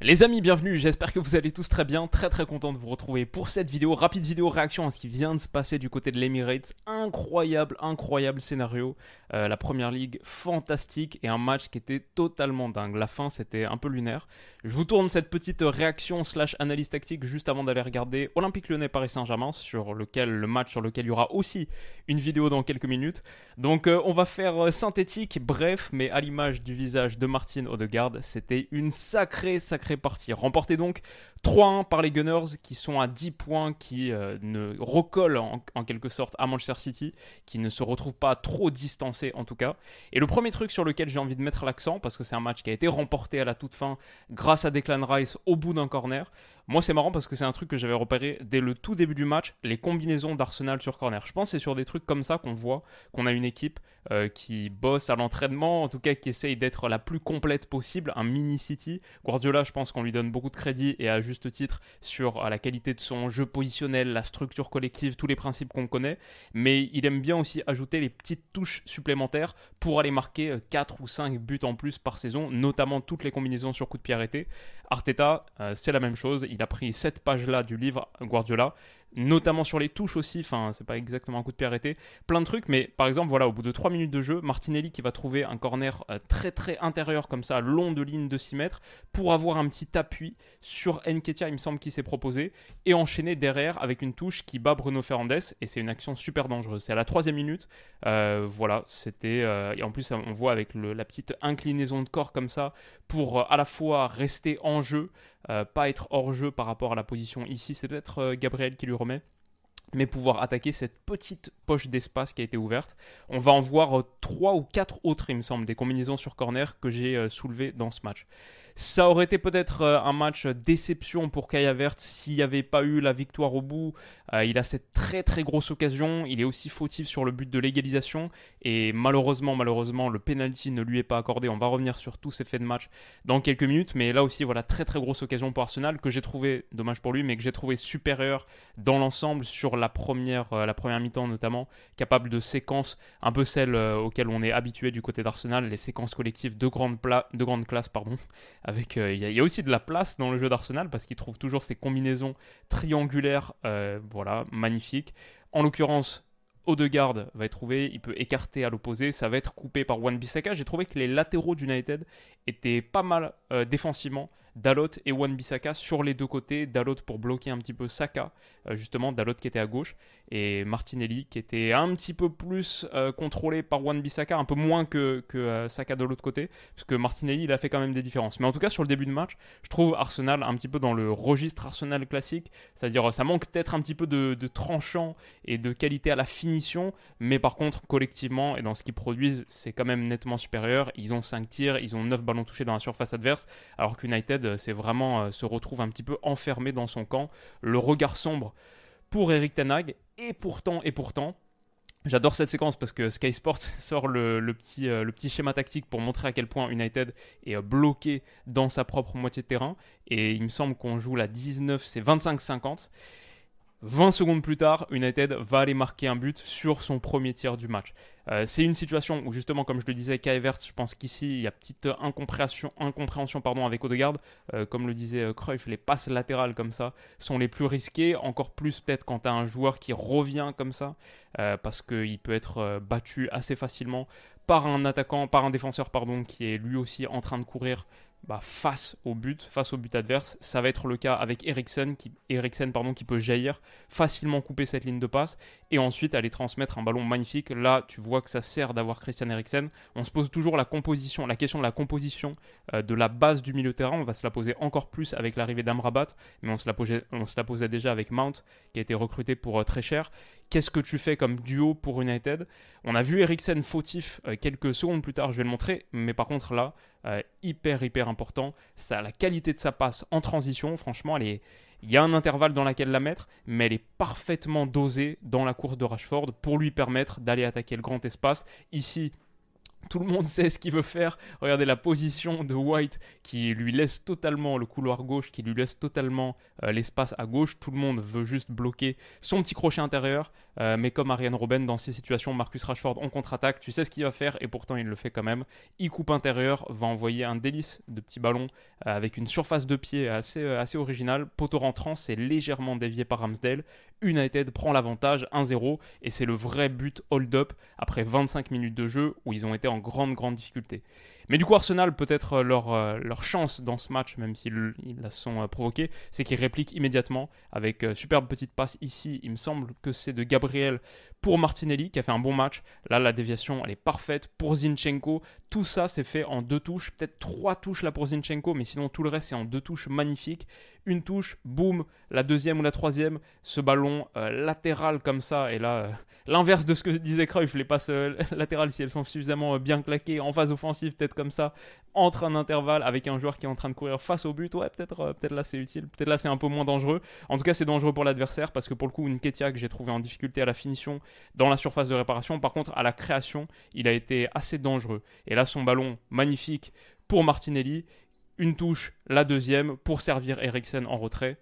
Les amis, bienvenue, j'espère que vous allez tous très bien, très très content de vous retrouver pour cette vidéo, rapide vidéo réaction à ce qui vient de se passer du côté de l'Emirates, incroyable, incroyable scénario, euh, la première ligue fantastique et un match qui était totalement dingue, la fin c'était un peu lunaire. Je vous tourne cette petite réaction slash analyse tactique juste avant d'aller regarder Olympique Lyonnais Paris Saint-Germain, sur lequel le match sur lequel il y aura aussi une vidéo dans quelques minutes. Donc euh, on va faire euh, synthétique, bref, mais à l'image du visage de Martine Odegaard, c'était une sacrée, sacrée partie. Remporté donc 3-1 par les Gunners qui sont à 10 points, qui euh, ne recollent en, quelque sorte à Manchester City, qui ne se retrouvent pas trop distancés en tout cas. Et le premier truc sur lequel j'ai envie de mettre l'accent, parce que c'est un match qui a été remporté à la toute fin grâce à Declan Rice au bout d'un corner, moi, c'est marrant parce que c'est un truc que j'avais repéré dès le tout début du match, les combinaisons d'Arsenal sur corner. Je pense que c'est sur des trucs comme ça qu'on voit qu'on a une équipe euh, qui bosse à l'entraînement, en tout cas qui essaye d'être la plus complète possible, un mini City. Guardiola, je pense qu'on lui donne beaucoup de crédit et à juste titre sur la qualité de son jeu positionnel, la structure collective, tous les principes qu'on connaît. Mais il aime bien aussi ajouter les petites touches supplémentaires pour aller marquer 4 euh, ou 5 buts en plus par saison, notamment toutes les combinaisons sur coup de pied arrêté. Arteta, euh, c'est la même chose. A pris cette page-là du livre Guardiola notamment sur les touches aussi, enfin c'est pas exactement un coup de pied arrêté, plein de trucs, mais par exemple voilà, au bout de 3 minutes de jeu, Martinelli qui va trouver un corner euh, très très intérieur comme ça, long de ligne de 6 mètres, pour avoir un petit appui sur Nketia, il me semble qu'il s'est proposé, et enchaîner derrière avec une touche qui bat Bruno Fernandes, et c'est une action super dangereuse. C'est à la troisième minute, euh, voilà, c'était, euh, et en plus on voit avec la petite inclinaison de corps comme ça, pour à la fois rester en jeu, pas être hors jeu par rapport à la position ici, c'est peut-être Gabriel qui lui mais pouvoir attaquer cette petite poche d'espace qui a été ouverte. On va en voir trois ou quatre autres, il me semble, des combinaisons sur corner que j'ai euh, soulevées dans ce match. Ça aurait été peut-être euh, un match déception pour Kaya Vert s'il n'y avait pas eu la victoire au bout. Euh, il a cette très très grosse occasion. Il est aussi fautif sur le but de l'égalisation. Et malheureusement, malheureusement, le penalty ne lui est pas accordé. On va revenir sur tous ces faits de match dans quelques minutes. Mais là aussi, voilà, très très grosse occasion pour Arsenal que j'ai trouvé, dommage pour lui, mais que j'ai trouvé supérieur dans l'ensemble sur la première, euh, première mi-temps notamment, capable de séquences un peu celles auxquelles on est habitué du côté d'Arsenal, les séquences collectives de grande, de grande classe, pardon euh, il y, a aussi de la place dans le jeu d'Arsenal parce qu'il trouve toujours ces combinaisons triangulaires, euh, voilà, magnifiques. En l'occurrence, Odegaard va être trouvé, il peut écarter à l'opposé, ça va être coupé par Wan Bissaka. J'ai trouvé que les latéraux d'United étaient pas mal euh, défensivement. Dalot et Wan Bissaka sur les deux côtés. Dalot pour bloquer un petit peu Saka, euh, justement, Dalot qui était à gauche, et Martinelli qui était un petit peu plus euh, contrôlé par Wan Bissaka, un peu moins que, que euh, Saka de l'autre côté, parce que Martinelli il a fait quand même des différences. Mais en tout cas, sur le début de match, je trouve Arsenal un petit peu dans le registre Arsenal classique, c'est-à-dire ça manque peut-être un petit peu de, de tranchant et de qualité à la finition, mais par contre, collectivement et dans ce qu'ils produisent, c'est quand même nettement supérieur. Ils ont 5 tirs, ils ont 9 ballons touchés dans la surface adverse, alors qu'United euh, c'est vraiment euh, se retrouve un petit peu enfermé dans son camp, le regard sombre pour Eric Tenag, et pourtant, et pourtant, J'adore cette séquence parce que Sky Sports sort le, petit, euh, le, petit, schéma tactique pour montrer à quel point United est bloqué dans sa propre moitié de terrain. Et il me semble qu'on joue la 19, c'est 25-50. 20 secondes plus tard, United va aller marquer un but sur son premier tir du match. Euh, c'est une situation où justement, comme je le disais, Kai je pense qu'ici il y a petite incompréhension, incompréhension pardon, avec Odegaard. Euh, comme le disait euh, Cruyff, les passes latérales comme ça sont les plus risquées, encore plus peut-être quand tu as un joueur qui revient comme ça, parce qu'il peut être battu assez facilement par un attaquant, par un défenseur pardon, qui est lui aussi en train de courir bah, face au but, face au but adverse. Ça va être le cas avec Eriksen qui, Eriksen, pardon, qui peut jaillir, facilement couper cette ligne de passe et ensuite aller transmettre un ballon magnifique. Là, tu vois que ça sert d'avoir Christian Eriksen. On se pose toujours la question de la composition euh, de la base du milieu terrain. On va se la poser encore plus avec l'arrivée d'Amrabat, mais on se, la posait, on se la posait déjà avec Mount qui a été recruté pour euh, très cher. Qu'est-ce que tu fais comme duo pour United. On a vu Eriksen fautif euh, quelques secondes plus tard, je vais le montrer, mais par contre là, euh, hyper hyper important, ça, la qualité de sa passe en transition, franchement, il y a un intervalle dans lequel la mettre, mais elle est parfaitement dosée dans la course de Rashford pour lui permettre d'aller attaquer le grand espace. Ici, Tout le monde sait ce qu'il veut faire. Regardez la position de White qui lui laisse totalement le couloir gauche, qui lui laisse totalement euh, l'espace à gauche. Tout le monde veut juste bloquer son petit crochet intérieur. Euh, mais comme Ariane Robben, dans ces situations, Marcus Rashford en contre-attaque, tu sais ce qu'il va faire et pourtant il le fait quand même. Il coupe intérieur, va envoyer un délice de petits ballons euh, avec une surface de pied assez, assez originale. Poteau rentrant, c'est légèrement dévié par Ramsdale. United prend l'avantage 1-0 et c'est le vrai but hold-up après 25 minutes de jeu où ils ont été en grande, grande difficulté. Mais du coup, Arsenal, peut-être euh, leur, euh, leur chance dans ce match, même s'ils la sont euh, provoqués, c'est qu'ils répliquent immédiatement avec superbe petite passe ici. Il me semble que c'est de Gabriel pour Martinelli qui a fait un bon match. Là, la déviation, elle est parfaite pour Zinchenko. Tout ça, c'est fait en deux touches, peut-être trois touches là pour Zinchenko, mais sinon tout le reste, c'est en deux touches magnifiques. Une touche, boum, la deuxième ou la troisième, ce ballon latéral comme ça, et là, l'inverse de ce que disait Cruyff, les passes latérales, si elles sont suffisamment bien claquées en phase offensive, peut-être comme ça, entre un intervalle avec un joueur qui est en train de courir face au but, ouais, peut-être euh, peut là c'est utile, peut-être là c'est un peu moins dangereux. En tout cas, c'est dangereux pour l'adversaire parce que pour le coup, une Ketia que j'ai trouvé en difficulté à la finition dans la surface de réparation, par contre, à la création, il a été assez dangereux. Et là, son ballon magnifique pour Martinelli, une touche, la deuxième, pour servir Eriksen en retrait.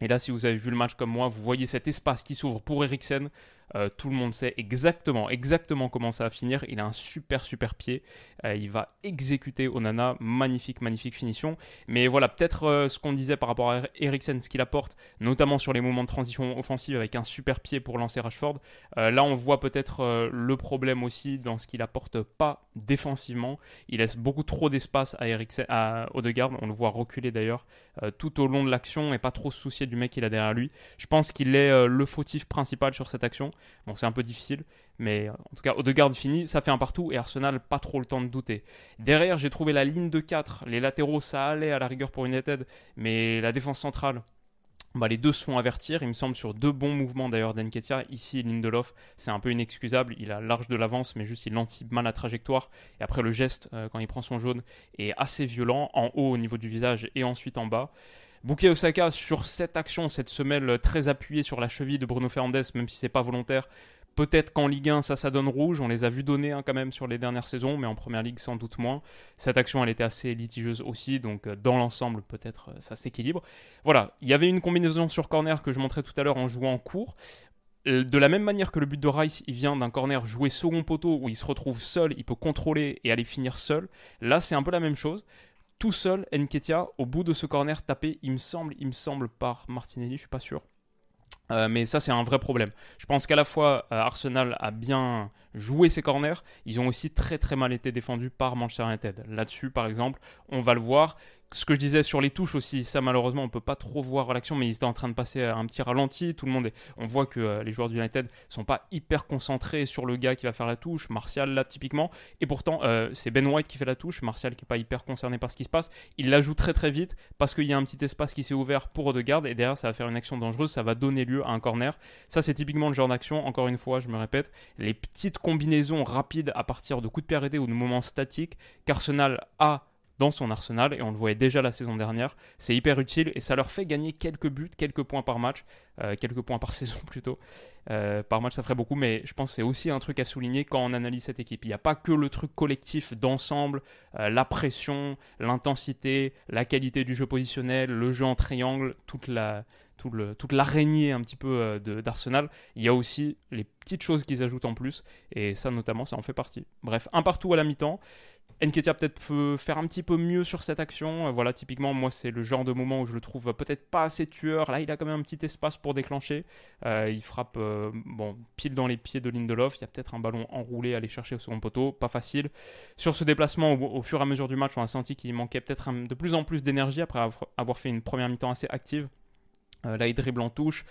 Et là, si vous avez vu le match comme moi, vous voyez cet espace qui s'ouvre pour Eriksen. Euh, tout le monde sait exactement, comment ça va finir. Il a un super, super pied. Euh, il va exécuter Onana. Magnifique, magnifique finition. Mais voilà, peut-être euh, ce qu'on disait par rapport à Eriksen, ce qu'il apporte, notamment sur les moments de transition offensive avec un super pied pour lancer Rashford. là, on voit peut-être le problème aussi dans ce qu'il apporte pas défensivement. Il laisse beaucoup trop d'espace à, Eriksen, à. On le voit reculer d'ailleurs tout au long de l'action et pas trop se soucier du mec qu'il a derrière lui. Je pense qu'il est le fautif principal sur cette action. Bon, c'est un peu difficile, mais en tout cas, Odegaard fini, ça fait un partout et Arsenal, pas trop le temps de douter. Derrière, j'ai trouvé la ligne de 4. Les latéraux, ça allait à la rigueur pour United, mais la défense centrale, bah, les deux se font avertir, il me semble, sur deux bons mouvements d'ailleurs d'Enketia. Ici, Lindelof, c'est un peu inexcusable. Il a large de l'avance, mais juste il anticipe mal la trajectoire. Et après, le geste, euh, quand il prend son jaune, est assez violent, en haut au niveau du visage et ensuite en bas. Bukayo Osaka sur cette action, cette semelle très appuyée sur la cheville de Bruno Fernandes, même si c'est pas volontaire, Peut-être qu'en Ligue 1, ça, ça donne rouge. On les a vus donner hein, quand même sur les dernières saisons, mais en Première Ligue, sans doute moins. Cette action, elle était assez litigieuse aussi, donc euh, dans l'ensemble, peut-être euh, ça s'équilibre. Voilà, il y avait une combinaison sur corner que je montrais tout à l'heure en jouant en cours. Euh, de la même manière que le but de Rice, il vient d'un corner joué second poteau où il se retrouve seul, il peut contrôler et aller finir seul. Là, c'est un peu la même chose tout seul, Nketia, au bout de ce corner tapé, il me semble, il me semble par Martinelli, je suis pas sûr. Euh, mais ça, c'est un vrai problème. Je pense qu'à la fois, euh, Arsenal a bien joué ses corners, ils ont aussi très très mal été défendus par Manchester United. Là-dessus, par exemple, on va le voir ce que je disais sur les touches aussi, ça malheureusement on peut pas trop voir l'action, mais ils étaient en train de passer un petit ralenti. Tout le monde, on voit que euh, les joueurs du United sont pas hyper concentrés sur le gars qui va faire la touche, Martial là typiquement, et pourtant euh, c'est Ben White qui fait la touche, Martial qui est pas hyper concerné par ce qui se passe. Il la joue très très vite parce qu'il y a un petit espace qui s'est ouvert pour Odegaard et derrière ça va faire une action dangereuse, ça va donner lieu à un corner. Ça c'est typiquement le genre d'action. Encore une fois, je me répète, les petites combinaisons rapides à partir de coups de pied arrêtés ou de moments statiques qu'Arsenal a dans son arsenal, et on le voyait déjà la saison dernière. C'est hyper utile et ça leur fait gagner quelques buts, quelques points par match, euh, quelques points par saison plutôt. Euh, par match, ça ferait beaucoup, mais je pense que c'est aussi un truc à souligner quand on analyse cette équipe. Il n'y a pas que le truc collectif d'ensemble, euh, la pression, l'intensité, la qualité du jeu positionnel, le jeu en triangle, toute la, toute l'araignée un petit peu d'Arsenal, il y a aussi les petites choses qu'ils ajoutent en plus, et ça notamment, ça en fait partie. Bref, un partout à la mi-temps. Nketia peut-être peut faire un petit peu mieux sur cette action. Euh, voilà, typiquement, moi, c'est le genre de moment où je le trouve peut-être pas assez tueur. Là, il a quand même un petit espace pour déclencher. Euh, il frappe euh, bon, pile dans les pieds de Lindelof. Il y a peut-être un ballon enroulé à aller chercher au second poteau. Pas facile. Sur ce déplacement, au, fur et à mesure du match, on a senti qu'il manquait peut-être de plus en plus d'énergie après avoir fait une première mi-temps assez active. Là, il dribble en touche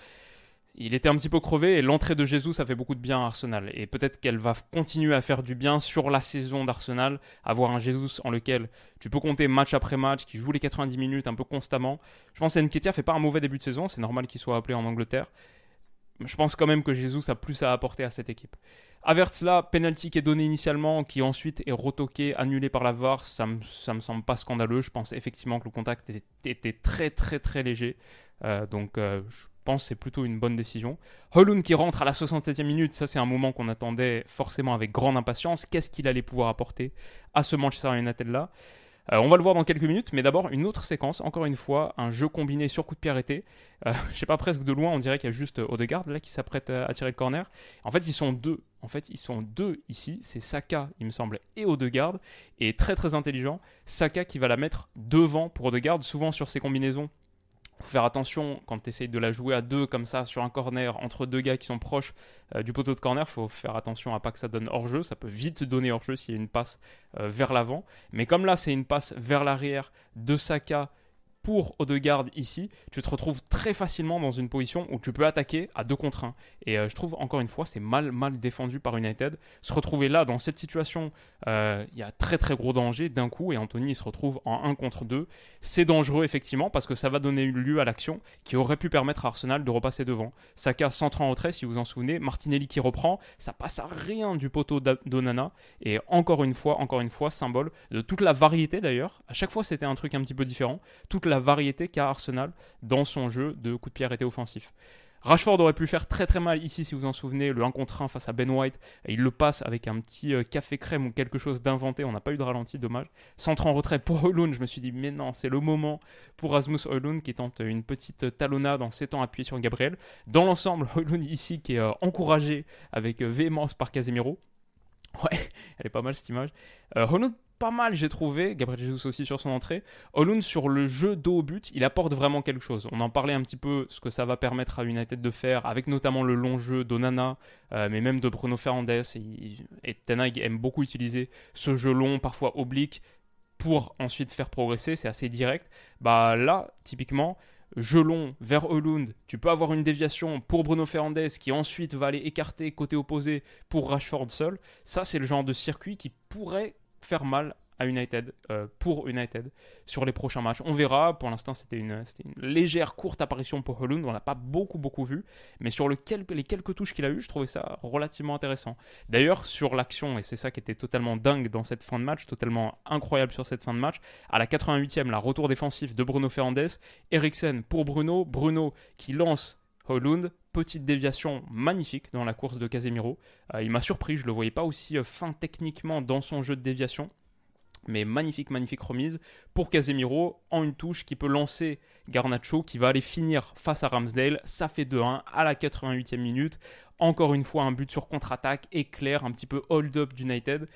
il était un petit peu crevé et l'entrée de Jésus, ça fait beaucoup de bien à Arsenal. Et peut-être qu'elle va continuer à faire du bien sur la saison d'Arsenal, avoir un Jésus en lequel tu peux compter match après match, qui joue les 90 minutes un peu constamment. Je pense que fait pas un mauvais début de saison, c'est normal qu'il soit appelé en Angleterre. Je pense quand même que Jésus a plus à apporter à cette équipe. Averts là, penalty qui est donné initialement, qui ensuite est retoqué, annulé par la VAR, ça me, ça me semble pas scandaleux. Je pense effectivement que le contact était, très très très léger. Euh, donc euh, je pense que c'est plutôt une bonne décision. Holund qui rentre à la 67e minute, ça c'est un moment qu'on attendait forcément avec grande impatience. Qu'est-ce qu'il allait pouvoir apporter à ce Manchester United là euh, on va le voir dans quelques minutes, mais d'abord une autre séquence, encore une fois, un jeu combiné sur coup de pied arrêté. Euh, je sais pas, presque de loin, on dirait qu'il y a juste Odegaard là qui s'apprête à tirer le corner. En fait, ils sont deux. En fait, ils sont deux ici. C'est Saka, il me semble, et Odegaard. Et très très intelligent, Saka qui va la mettre devant pour Odegaard. Souvent sur ces combinaisons, faut faire attention quand tu essayes de la jouer à deux comme ça sur un corner entre deux gars qui sont proches euh, du poteau de corner. faut faire attention à pas que ça donne hors jeu. Ça peut vite donner hors jeu s'il y a une passe euh, vers l'avant. Mais comme là, c'est une passe vers l'arrière de Saka pour Odegaard ici, tu te retrouves très facilement dans une position où tu peux attaquer à deux contre 1. Et euh, je trouve encore une fois c'est mal mal défendu par United. Se retrouver là dans cette situation, euh, il y a très très gros danger d'un coup et Anthony il se retrouve en 1 contre 2. C'est dangereux effectivement parce que ça va donner lieu à l'action qui aurait pu permettre à Arsenal de repasser devant. Saka centre en retrait si vous vous en souvenez, Martinelli qui reprend, ça passe à rien du poteau d'Onana et encore une fois, encore une fois symbole de toute la variété d'ailleurs. À chaque fois c'était un truc un petit peu différent. Toute la variété qu'a Arsenal dans son jeu de coup de pied arrêté offensif. Rashford aurait pu faire très très mal ici, si vous en souvenez, le 1 contre 1 face à Ben White. Et il le passe avec un petit euh, café crème ou quelque chose d'inventé. On n'a pas eu de ralenti, dommage. Centre en retrait pour Højlund. Je me suis dit, mais non, c'est le moment pour Rasmus Højlund qui tente une petite talonnade en s'étant appuyé sur Gabriel. Dans l'ensemble, Højlund ici qui est euh, encouragé avec euh, véhémence par Casemiro. Ouais, elle est pas mal cette image. Euh, pas mal, j'ai trouvé. Gabriel Jesus aussi sur son entrée. Holund sur le jeu dos au but, il apporte vraiment quelque chose. On en parlait un petit peu, ce que ça va permettre à United de faire, avec notamment le long jeu d'Onana, euh, mais même de Bruno Fernandes. Et, et Tenag aime beaucoup utiliser ce jeu long, parfois oblique, pour ensuite faire progresser. C'est assez direct. Bah là, typiquement, jeu long vers Holund, tu peux avoir une déviation pour Bruno Fernandes qui ensuite va aller écarter côté opposé pour Rashford seul. Ça, c'est le genre de circuit qui pourrait faire mal à United, euh, pour United, sur les prochains matchs. On verra, pour l'instant c'était une, légère courte apparition pour Holland, on l'a pas beaucoup beaucoup vu, mais sur le les quelques touches qu'il a eu, je trouvais ça relativement intéressant. D'ailleurs, sur l'action, et c'est ça qui était totalement dingue dans cette fin de match, totalement incroyable sur cette fin de match, à la 88e, la retour défensif de Bruno Fernandes, Eriksen pour Bruno, Bruno qui lance Holund, petite déviation magnifique dans la course de Casemiro. Euh, il m'a surpris, je ne le voyais pas aussi euh, fin techniquement dans son jeu de déviation. Mais magnifique, magnifique remise pour Casemiro en une touche qui peut lancer Garnacho qui va aller finir face à Ramsdale. Ça fait 2-1 à la 88e minute. Encore une fois, un but sur contre-attaque éclair, un petit peu hold-up d'United.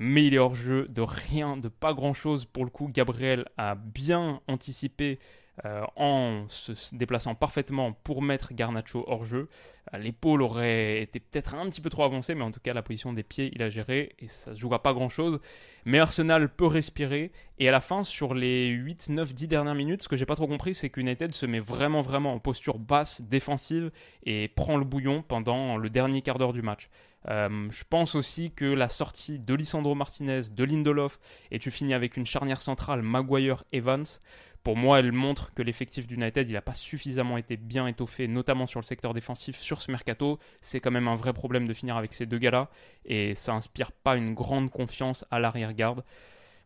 Mais il est hors jeu de rien, de pas grand chose. Pour le coup, Gabriel a bien anticipé euh, en se déplaçant parfaitement pour mettre Garnacho hors jeu. Euh, l'épaule aurait été peut-être un petit peu trop avancée, mais en tout cas la position des pieds il a géré et ça se joue pas grand chose. Mais Arsenal peut respirer et à la fin sur les 8, 9, 10 dernières minutes, ce que j'ai pas trop compris c'est qu'United se met vraiment vraiment en posture basse, défensive et prend le bouillon pendant le dernier quart d'heure du match. Euh, je pense aussi que la sortie de Lisandro Martinez, de Lindelof, et tu finis avec une charnière centrale Maguire-Evans, pour moi, elle montre que l'effectif d'United, il n'a pas suffisamment été bien étoffé, notamment sur le secteur défensif, sur ce mercato. C'est quand même un vrai problème de finir avec ces deux gars-là, et ça inspire pas une grande confiance à l'arrière-garde.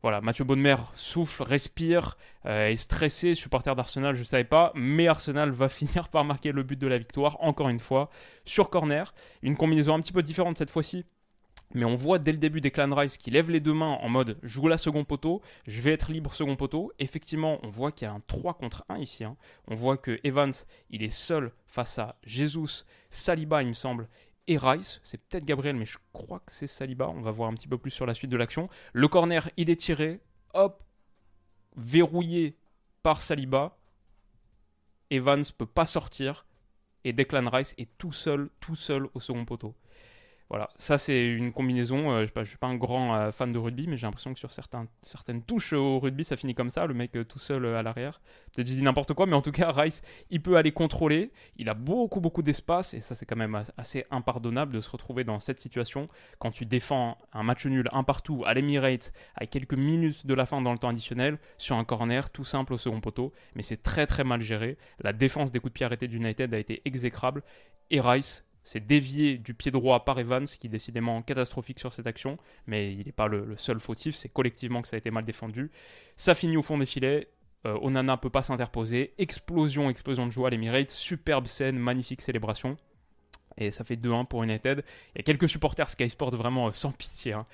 Voilà, Mathieu Bonnemer souffle, respire, euh, est stressé, supporter d'Arsenal, je ne savais pas, mais Arsenal va finir par marquer le but de la victoire, encore une fois, sur corner. Une combinaison un petit peu différente cette fois-ci, mais on voit dès le début des Clan Rice qui lèvent les deux mains en mode joue la second poteau, je vais être libre second poteau. Effectivement, on voit qu'il y a un 3 contre 1 ici. Hein. On voit que Evans, il est seul face à Jesus, Saliba, il me semble, et Rice. C'est peut-être Gabriel, mais je crois que c'est Saliba. On va voir un petit peu plus sur la suite de l'action. Le corner, il est tiré. Hop, verrouillé par Saliba. Evans peut pas sortir. Et Declan Rice est tout seul, tout seul au second poteau. Voilà, ça c'est une combinaison. Euh, je ne suis pas un grand euh, fan de rugby, mais j'ai l'impression que sur certaines touches au rugby, ça finit comme ça, le mec euh, tout seul à l'arrière. Peut-être je dis n'importe quoi, mais en tout cas, Rice, il peut aller contrôler. Il a beaucoup, beaucoup d'espace, et ça c'est quand même assez impardonnable de se retrouver dans cette situation quand tu défends un match nul, un partout, à l'Emirates, à quelques minutes de la fin dans le temps additionnel, sur un corner tout simple au second poteau, mais c'est très très mal géré. La défense des coups de pied arrêtés d'United a été exécrable, et Rice c'est dévié du pied droit par Evans, qui est décidément catastrophique sur cette action, mais il n'est pas le, seul fautif, c'est collectivement que ça a été mal défendu. Ça finit au fond des filets, Euh, Onana peut pas s'interposer. Explosion, explosion de joie, l'Emirates. Superbe scène, magnifique célébration et ça fait 2-1 pour United. Il y a quelques supporters Sky Sport vraiment euh, sans pitié. Hein.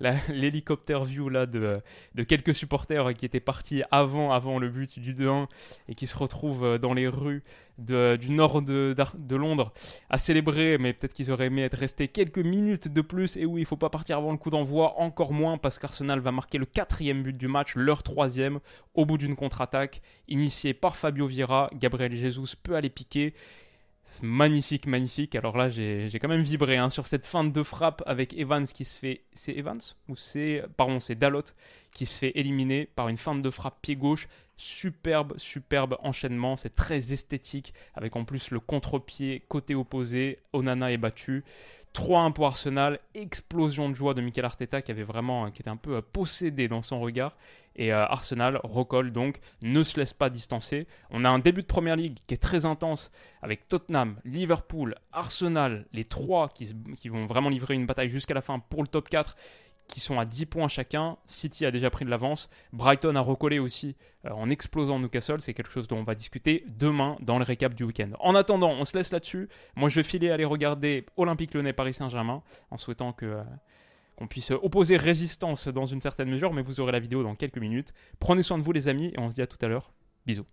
L'hélicoptère view là de, de, quelques supporters qui étaient partis avant, avant le but du 2-1 et qui se retrouvent euh, dans les rues du nord de, de, Londres à célébrer, mais peut-être qu'ils auraient aimé être restés quelques minutes de plus. Et oui, il faut pas partir avant le coup d'envoi, encore moins parce qu'Arsenal va marquer le quatrième but du match, leur troisième, au bout d'une contre-attaque, initiée par Fabio Vieira. Gabriel Jesus peut aller piquer magnifique, magnifique. Alors là, j'ai quand même vibré hein, sur cette fin de frappe avec Evans qui se fait. C'est Evans Ou c'est. Pardon, c'est Dalot qui se fait éliminer par une fin de frappe pied gauche. Superbe, superbe enchaînement. C'est très esthétique avec en plus le contre-pied côté opposé. Onana est battu. 3-1 pour Arsenal, explosion de joie de Mikel Arteta qui avait vraiment, était un peu euh, possédé dans son regard. Et euh, Arsenal recolle donc, ne se laisse pas distancer. On a un début de première ligue qui est très intense avec Tottenham, Liverpool, Arsenal, les trois qui, qui vont vraiment livrer une bataille jusqu'à la fin pour le top 4 qui sont à 10 points chacun. City a déjà pris de l'avance. Brighton a recollé aussi euh, en explosant Newcastle. C'est quelque chose dont on va discuter demain dans le récap du week-end. En attendant, on se laisse là-dessus. Moi, je vais filer aller regarder Olympique Lyonnais Paris Saint-Germain en souhaitant. Euh, qu'on puisse opposer résistance dans une certaine mesure, mais vous aurez la vidéo dans quelques minutes. Prenez soin de vous les amis et on se dit à tout à l'heure. Bisous.